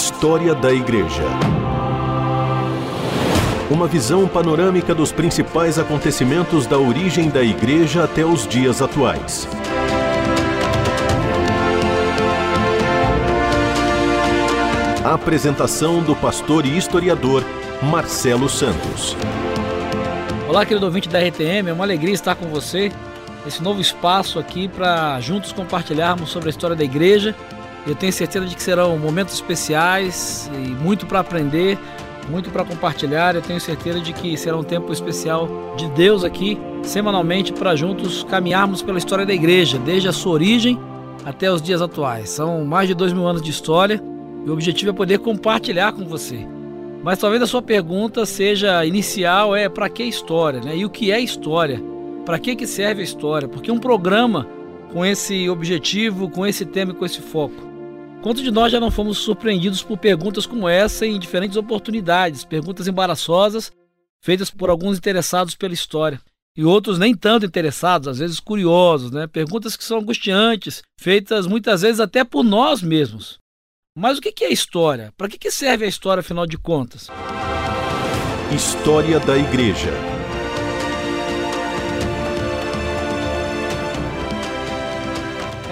História da Igreja. Uma visão panorâmica dos principais acontecimentos da origem da Igreja até os dias atuais. A apresentação do pastor e historiador Marcelo Santos. Olá, querido ouvinte da RTM, é uma alegria estar com você esse novo espaço aqui para juntos compartilharmos sobre a história da igreja. Eu tenho certeza de que serão momentos especiais e muito para aprender, muito para compartilhar. Eu tenho certeza de que será um tempo especial de Deus aqui, semanalmente, para juntos caminharmos pela história da igreja, desde a sua origem até os dias atuais. São mais de dois mil anos de história e o objetivo é poder compartilhar com você. Mas talvez a sua pergunta seja inicial é para que história, né? E o que é história? Para que, que serve a história? Porque um programa com esse objetivo, com esse tema e com esse foco. Quantos de nós já não fomos surpreendidos por perguntas como essa em diferentes oportunidades, perguntas embaraçosas feitas por alguns interessados pela história e outros nem tanto interessados, às vezes curiosos, né? Perguntas que são angustiantes, feitas muitas vezes até por nós mesmos. Mas o que é história? Para que serve a história, afinal de contas? História da Igreja.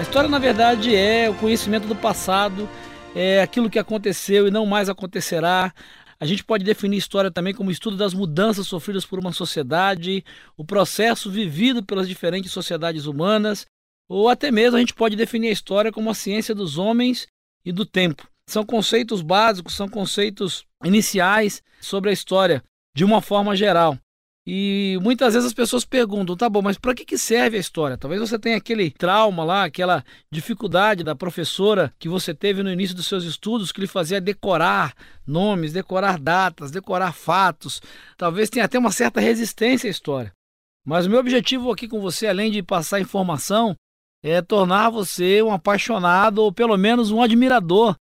História, na verdade, é o conhecimento do passado, é aquilo que aconteceu e não mais acontecerá. A gente pode definir história também como estudo das mudanças sofridas por uma sociedade, o processo vivido pelas diferentes sociedades humanas, ou até mesmo a gente pode definir a história como a ciência dos homens e do tempo. São conceitos básicos, são conceitos iniciais sobre a história de uma forma geral. E muitas vezes as pessoas perguntam, tá bom, mas para que, que serve a história? Talvez você tenha aquele trauma lá, aquela dificuldade da professora que você teve no início dos seus estudos, que lhe fazia decorar nomes, decorar datas, decorar fatos. Talvez tenha até uma certa resistência à história. Mas o meu objetivo aqui com você, além de passar informação, é tornar você um apaixonado ou pelo menos um admirador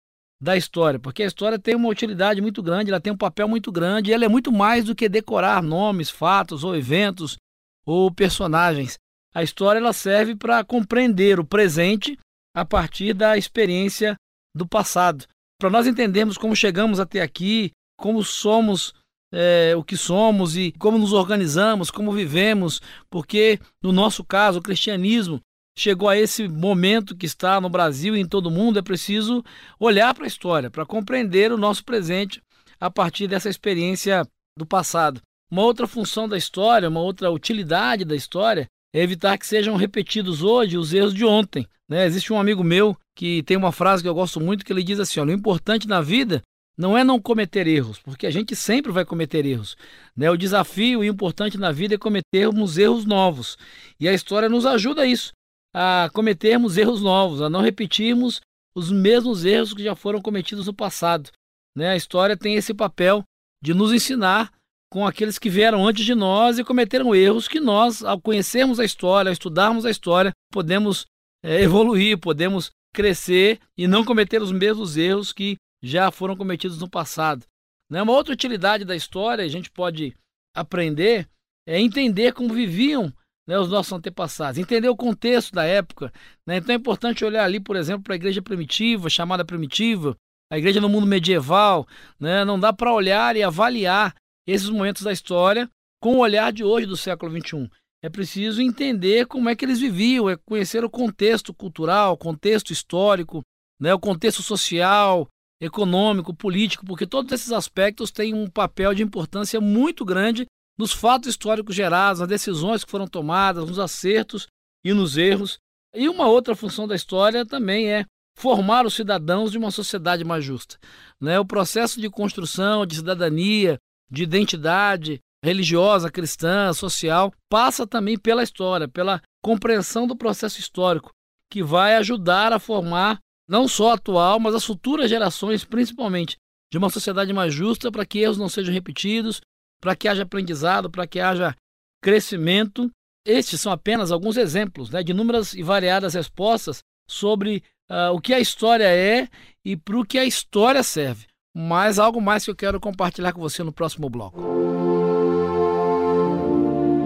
da história, porque a história tem uma utilidade muito grande, ela tem um papel muito grande, ela é muito mais do que decorar nomes, fatos ou eventos ou personagens. A história ela serve para compreender o presente a partir da experiência do passado. Para nós entendermos como chegamos até aqui, como somos é, o que somos e como nos organizamos, como vivemos, porque no nosso caso, o cristianismo chegou a esse momento que está no Brasil e em todo o mundo, é preciso olhar para a história, para compreender o nosso presente a partir dessa experiência do passado. Uma outra função da história, uma outra utilidade da história é evitar que sejam repetidos hoje os erros de ontem. Né? Existe um amigo meu que tem uma frase que eu gosto muito que ele diz assim: olha, o importante na vida não é não cometer erros, porque a gente sempre vai cometer erros. Né? O desafio e o importante na vida é cometermos erros novos. E a história nos ajuda a isso a cometermos erros novos, a não repetirmos os mesmos erros que já foram cometidos no passado. Né? A história tem esse papel de nos ensinar com aqueles que vieram antes de nós e cometeram erros que nós, ao conhecermos a história, ao estudarmos a história, podemos é, evoluir, podemos crescer e não cometer os mesmos erros que já foram cometidos no passado. Né? Uma outra utilidade da história, a gente pode aprender, é entender como viviam né, os nossos antepassados, entender o contexto da época. Né? Então é importante olhar ali, por exemplo, para a igreja primitiva, chamada primitiva, a igreja no mundo medieval. Né? Não dá para olhar e avaliar esses momentos da história com o olhar de hoje do século XXI. É preciso entender como é que eles viviam, é conhecer o contexto cultural, o contexto histórico, né, o contexto social, econômico, político, porque todos esses aspectos têm um papel de importância muito grande nos fatos históricos gerados, nas decisões que foram tomadas, nos acertos e nos erros. E uma outra função da história também é formar os cidadãos de uma sociedade mais justa. Né? O processo de construção de cidadania, de identidade religiosa, cristã, social, passa também pela história, pela compreensão do processo histórico, que vai ajudar a formar não só a atual, mas as futuras gerações, principalmente, de uma sociedade mais justa para que erros não sejam repetidos, para que haja aprendizado, para que haja crescimento. Estes são apenas alguns exemplos né, de inúmeras e variadas respostas sobre uh, o que a história é e para o que a história serve. Mas algo mais que eu quero compartilhar com você no próximo bloco.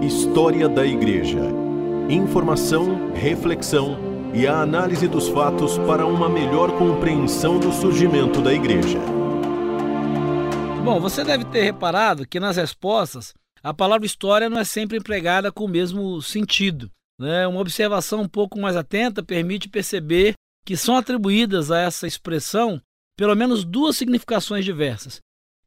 História da Igreja. Informação, reflexão e a análise dos fatos para uma melhor compreensão do surgimento da Igreja. Bom, você deve ter reparado que nas respostas a palavra história não é sempre empregada com o mesmo sentido. Né? Uma observação um pouco mais atenta permite perceber que são atribuídas a essa expressão pelo menos duas significações diversas.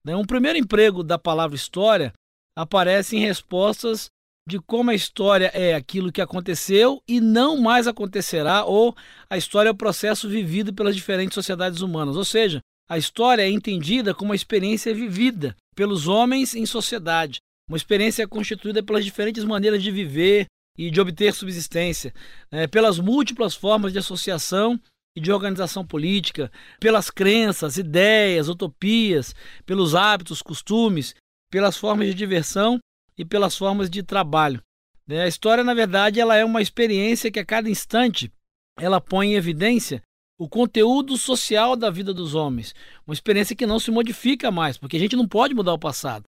Né? Um primeiro emprego da palavra história aparece em respostas de como a história é aquilo que aconteceu e não mais acontecerá, ou a história é o processo vivido pelas diferentes sociedades humanas. Ou seja, a história é entendida como uma experiência vivida pelos homens em sociedade, uma experiência constituída pelas diferentes maneiras de viver e de obter subsistência, né? pelas múltiplas formas de associação e de organização política, pelas crenças, ideias, utopias, pelos hábitos, costumes, pelas formas de diversão e pelas formas de trabalho. Né? A história, na verdade, ela é uma experiência que a cada instante ela põe em evidência o conteúdo social da vida dos homens, uma experiência que não se modifica mais, porque a gente não pode mudar o passado.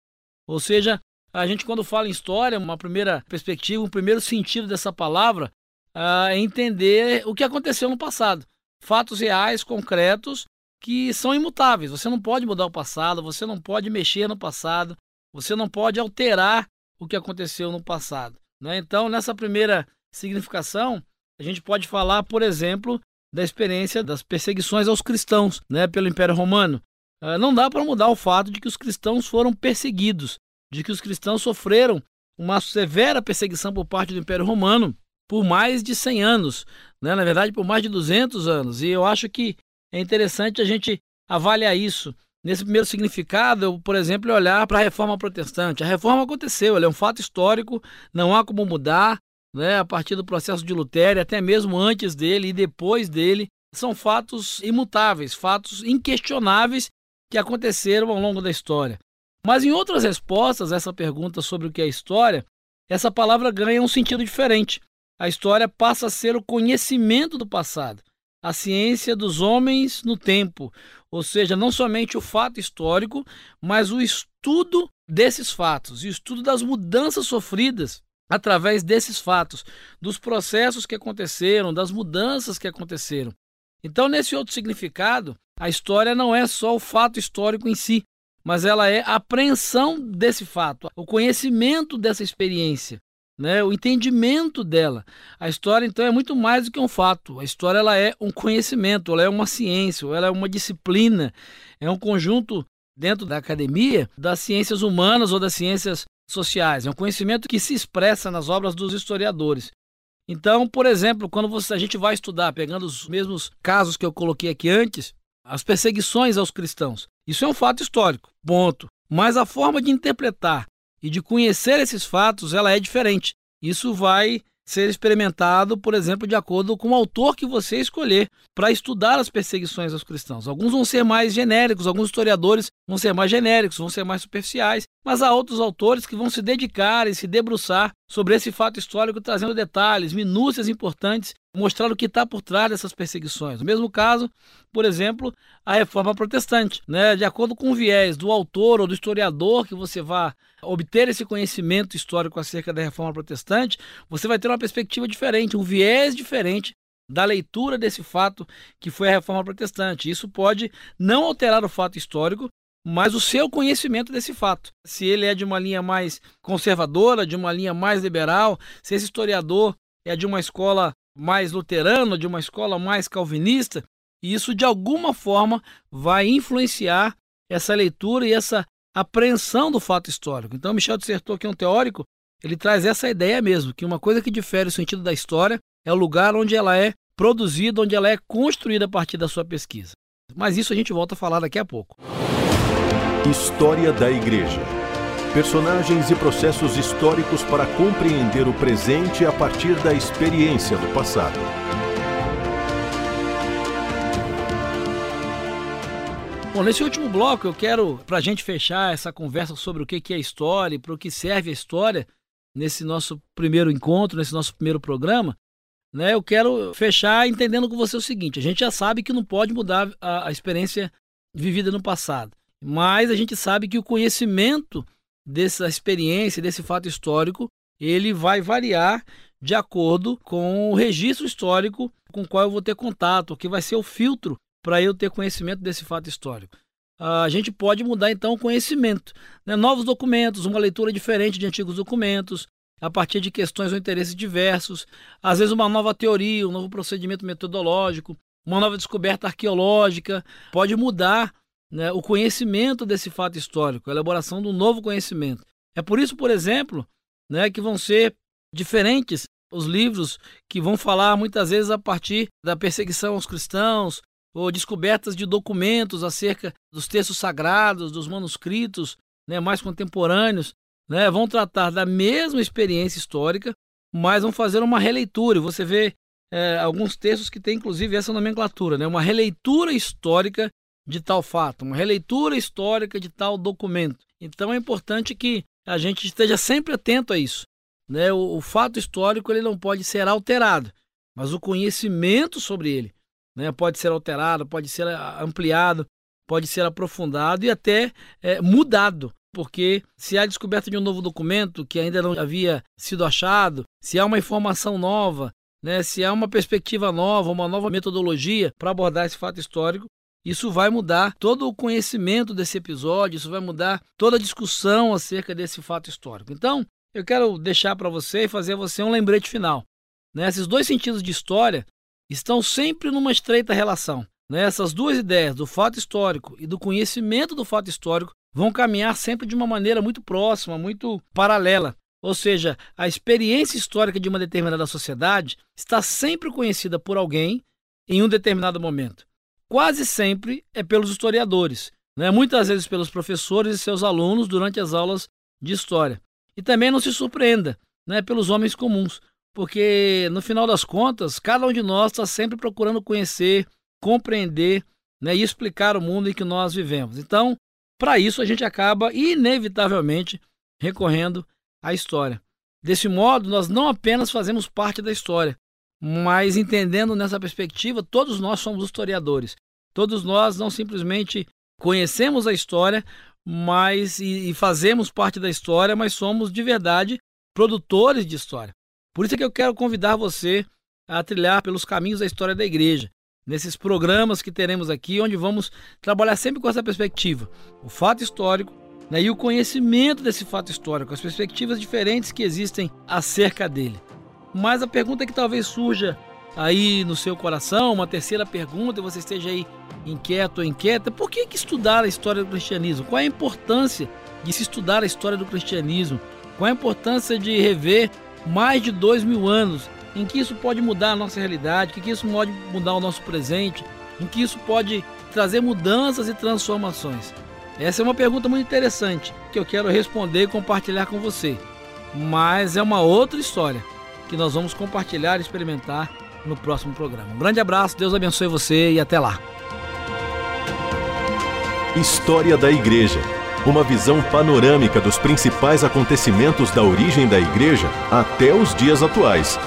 Ou seja, a gente quando fala em história, uma primeira perspectiva, um primeiro sentido dessa palavra é entender o que aconteceu no passado fatos reais, concretos, que são imutáveis. Você não pode mudar o passado, você não pode mexer no passado, você não pode alterar o que aconteceu no passado. Né? Então, nessa primeira significação, a gente pode falar, por exemplo, da experiência das perseguições aos cristãos né, pelo Império Romano. Uh, não dá para mudar o fato de que os cristãos foram perseguidos, de que os cristãos sofreram uma severa perseguição por parte do Império Romano por mais de 100 anos, né? na verdade por mais de 200 anos. E eu acho que é interessante a gente avaliar isso. Nesse primeiro significado, eu, por exemplo, olhar para a reforma protestante. A reforma aconteceu, ela é um fato histórico, não há como mudar, né? a partir do processo de Lutero, até mesmo antes dele e depois dele. São fatos imutáveis, fatos inquestionáveis que aconteceram ao longo da história. Mas em outras respostas essa pergunta sobre o que é história, essa palavra ganha um sentido diferente a história passa a ser o conhecimento do passado, a ciência dos homens no tempo, ou seja, não somente o fato histórico, mas o estudo desses fatos, o estudo das mudanças sofridas através desses fatos, dos processos que aconteceram, das mudanças que aconteceram. Então, nesse outro significado, a história não é só o fato histórico em si, mas ela é a apreensão desse fato, o conhecimento dessa experiência, né, o entendimento dela. A história, então, é muito mais do que um fato. A história ela é um conhecimento, ela é uma ciência, ela é uma disciplina, é um conjunto dentro da academia das ciências humanas ou das ciências sociais. É um conhecimento que se expressa nas obras dos historiadores. Então, por exemplo, quando você, a gente vai estudar, pegando os mesmos casos que eu coloquei aqui antes, as perseguições aos cristãos. Isso é um fato histórico, ponto. Mas a forma de interpretar e de conhecer esses fatos, ela é diferente. Isso vai ser experimentado, por exemplo, de acordo com o autor que você escolher para estudar as perseguições aos cristãos. Alguns vão ser mais genéricos, alguns historiadores vão ser mais genéricos, vão ser mais superficiais, mas há outros autores que vão se dedicar e se debruçar sobre esse fato histórico, trazendo detalhes, minúcias importantes, mostrar o que está por trás dessas perseguições. No mesmo caso, por exemplo, a reforma protestante. Né? De acordo com o viés do autor ou do historiador que você vá obter esse conhecimento histórico acerca da reforma protestante, você vai ter uma perspectiva diferente, um viés diferente da leitura desse fato que foi a reforma protestante. Isso pode não alterar o fato histórico, mas o seu conhecimento desse fato. Se ele é de uma linha mais conservadora, de uma linha mais liberal, se esse historiador é de uma escola mais luterana, de uma escola mais calvinista, isso de alguma forma vai influenciar essa leitura e essa apreensão do fato histórico. Então, Michel Dissertor, que é um teórico, ele traz essa ideia mesmo, que uma coisa que difere o sentido da história é o lugar onde ela é produzida, onde ela é construída a partir da sua pesquisa. Mas isso a gente volta a falar daqui a pouco. História da Igreja. Personagens e processos históricos para compreender o presente a partir da experiência do passado. Bom, nesse último bloco eu quero, para a gente fechar essa conversa sobre o que é história e para o que serve a história, nesse nosso primeiro encontro, nesse nosso primeiro programa, né, eu quero fechar entendendo com você o seguinte: a gente já sabe que não pode mudar a, a experiência vivida no passado. Mas a gente sabe que o conhecimento dessa experiência, desse fato histórico, ele vai variar de acordo com o registro histórico com o qual eu vou ter contato, que vai ser o filtro para eu ter conhecimento desse fato histórico. A gente pode mudar então o conhecimento, né? novos documentos, uma leitura diferente de antigos documentos, a partir de questões ou interesses diversos, às vezes uma nova teoria, um novo procedimento metodológico, uma nova descoberta arqueológica, pode mudar né, o conhecimento desse fato histórico, a elaboração de um novo conhecimento. É por isso, por exemplo, né, que vão ser diferentes os livros que vão falar muitas vezes a partir da perseguição aos cristãos, ou descobertas de documentos acerca dos textos sagrados, dos manuscritos né, mais contemporâneos, né, vão tratar da mesma experiência histórica, mas vão fazer uma releitura. Você vê é, alguns textos que têm inclusive essa nomenclatura, né, uma releitura histórica de tal fato, uma releitura histórica de tal documento. Então é importante que a gente esteja sempre atento a isso. Né? O, o fato histórico ele não pode ser alterado, mas o conhecimento sobre ele né? pode ser alterado, pode ser ampliado, pode ser aprofundado e até é, mudado. Porque se há descoberta de um novo documento que ainda não havia sido achado, se há uma informação nova, né, se há uma perspectiva nova, uma nova metodologia para abordar esse fato histórico, isso vai mudar todo o conhecimento desse episódio, isso vai mudar toda a discussão acerca desse fato histórico. Então, eu quero deixar para você e fazer você um lembrete final. Né? Esses dois sentidos de história estão sempre numa estreita relação. Né? Essas duas ideias, do fato histórico e do conhecimento do fato histórico, vão caminhar sempre de uma maneira muito próxima, muito paralela. Ou seja, a experiência histórica de uma determinada sociedade está sempre conhecida por alguém em um determinado momento quase sempre é pelos historiadores, né? muitas vezes pelos professores e seus alunos durante as aulas de história. E também não se surpreenda né, pelos homens comuns, porque no final das contas, cada um de nós está sempre procurando conhecer, compreender né, e explicar o mundo em que nós vivemos. Então, para isso, a gente acaba inevitavelmente recorrendo à história. Desse modo, nós não apenas fazemos parte da história, mas entendendo nessa perspectiva, todos nós somos historiadores. Todos nós não simplesmente conhecemos a história, mas e, e fazemos parte da história, mas somos de verdade produtores de história. Por isso é que eu quero convidar você a trilhar pelos caminhos da história da igreja, nesses programas que teremos aqui, onde vamos trabalhar sempre com essa perspectiva, o fato histórico né, e o conhecimento desse fato histórico, as perspectivas diferentes que existem acerca dele. Mas a pergunta que talvez surja aí no seu coração, uma terceira pergunta, e você esteja aí inquieto ou inquieta, por que, que estudar a história do cristianismo? Qual é a importância de se estudar a história do cristianismo? Qual é a importância de rever mais de dois mil anos? Em que isso pode mudar a nossa realidade? Em que isso pode mudar o nosso presente? Em que isso pode trazer mudanças e transformações? Essa é uma pergunta muito interessante que eu quero responder e compartilhar com você. Mas é uma outra história que nós vamos compartilhar e experimentar no próximo programa. Um grande abraço, Deus abençoe você e até lá. História da Igreja. Uma visão panorâmica dos principais acontecimentos da origem da Igreja até os dias atuais.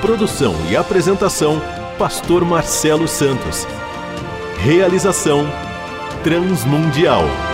Produção e apresentação: Pastor Marcelo Santos. Realização: Transmundial.